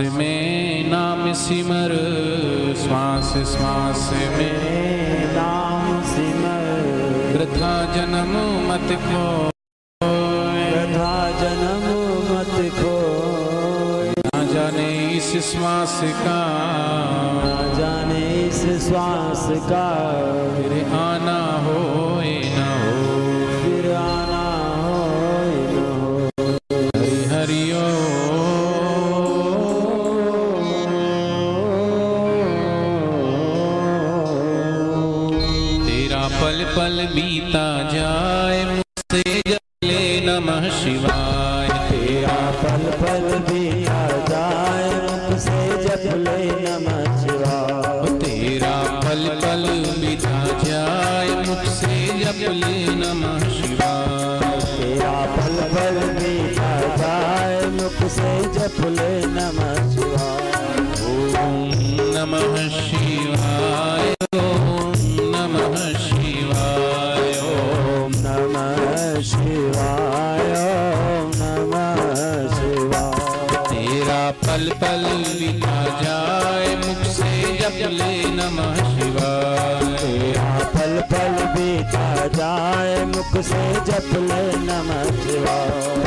में नाम सिमर श्वास श्वास में नाम सिमर। वृथा जन्म मत खो तथा जन्म मत खो ना जाने इस श्वास का। न जाने इस श्वास का। फिर आना पल बीता जाए मुझसे जले नमः शिवाय। तेरा पल पल बीता जाए मुझसे जप ले नमः शिवाय। तेरा पल पल बीता जाए मुझसे जप ले नमः शिवाय। तेरा पल पल बीता जाए मुझसे जप ले नमः पल पल बीता जाए मुख से जप ले नमः शिवाय। पल पल बीता जाए मुख से जप ले नमः शिवाय।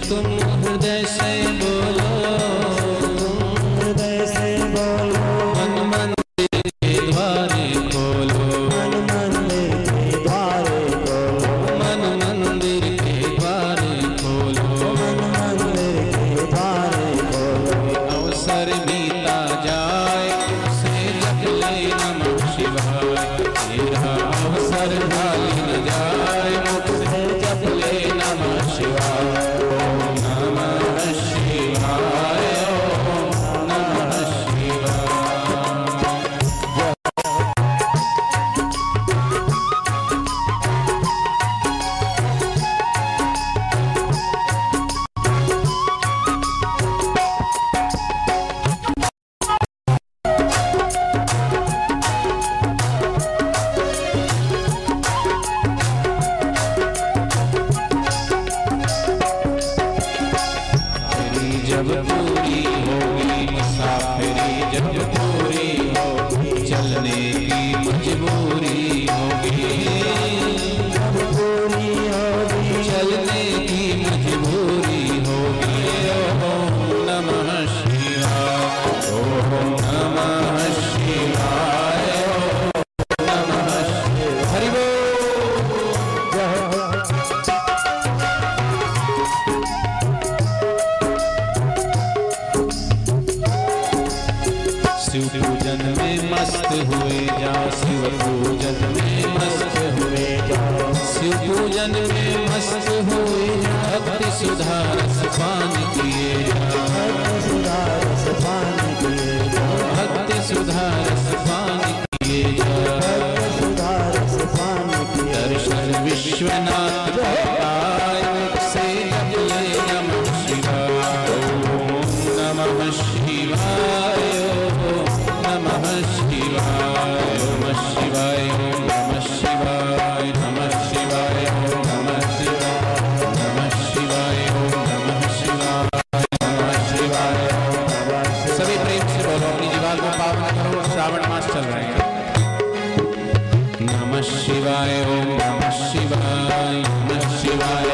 तुम हृदय से amores. शिव पूजन में मस्त हुए शिव पूजन में मस्त हुए भक्ति सुधा रस पान किए सफान किए भक्ति सुधा रस पान किए सफान किए दर्शन विश्वनाथ शिवाय ओम नमः शिवाय नमः शिवाय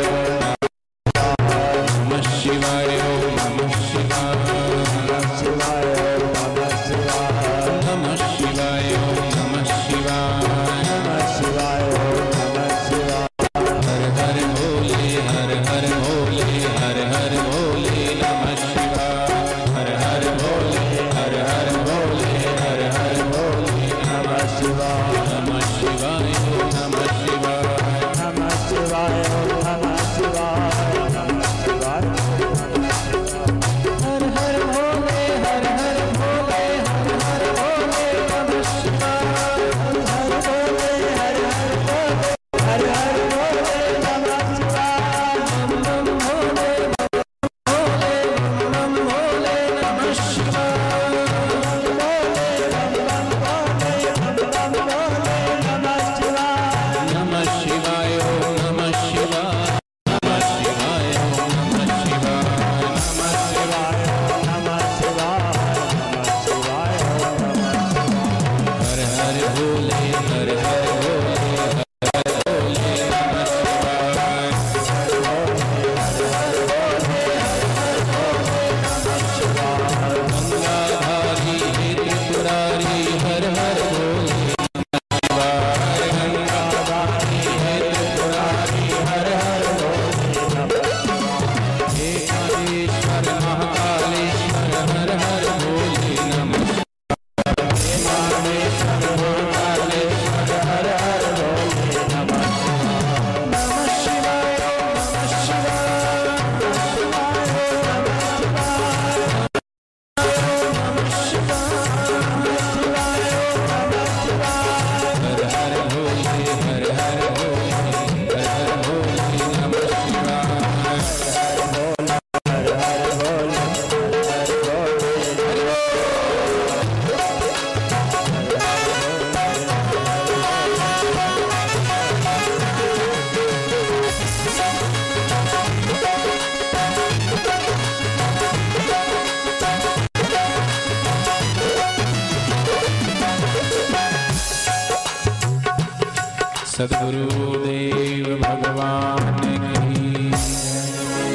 सदगुरुदेव भगवान की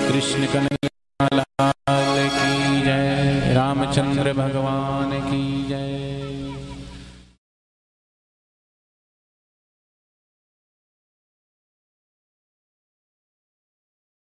कृष्ण कन्हैया लाल की जय। रामचंद्र भगवान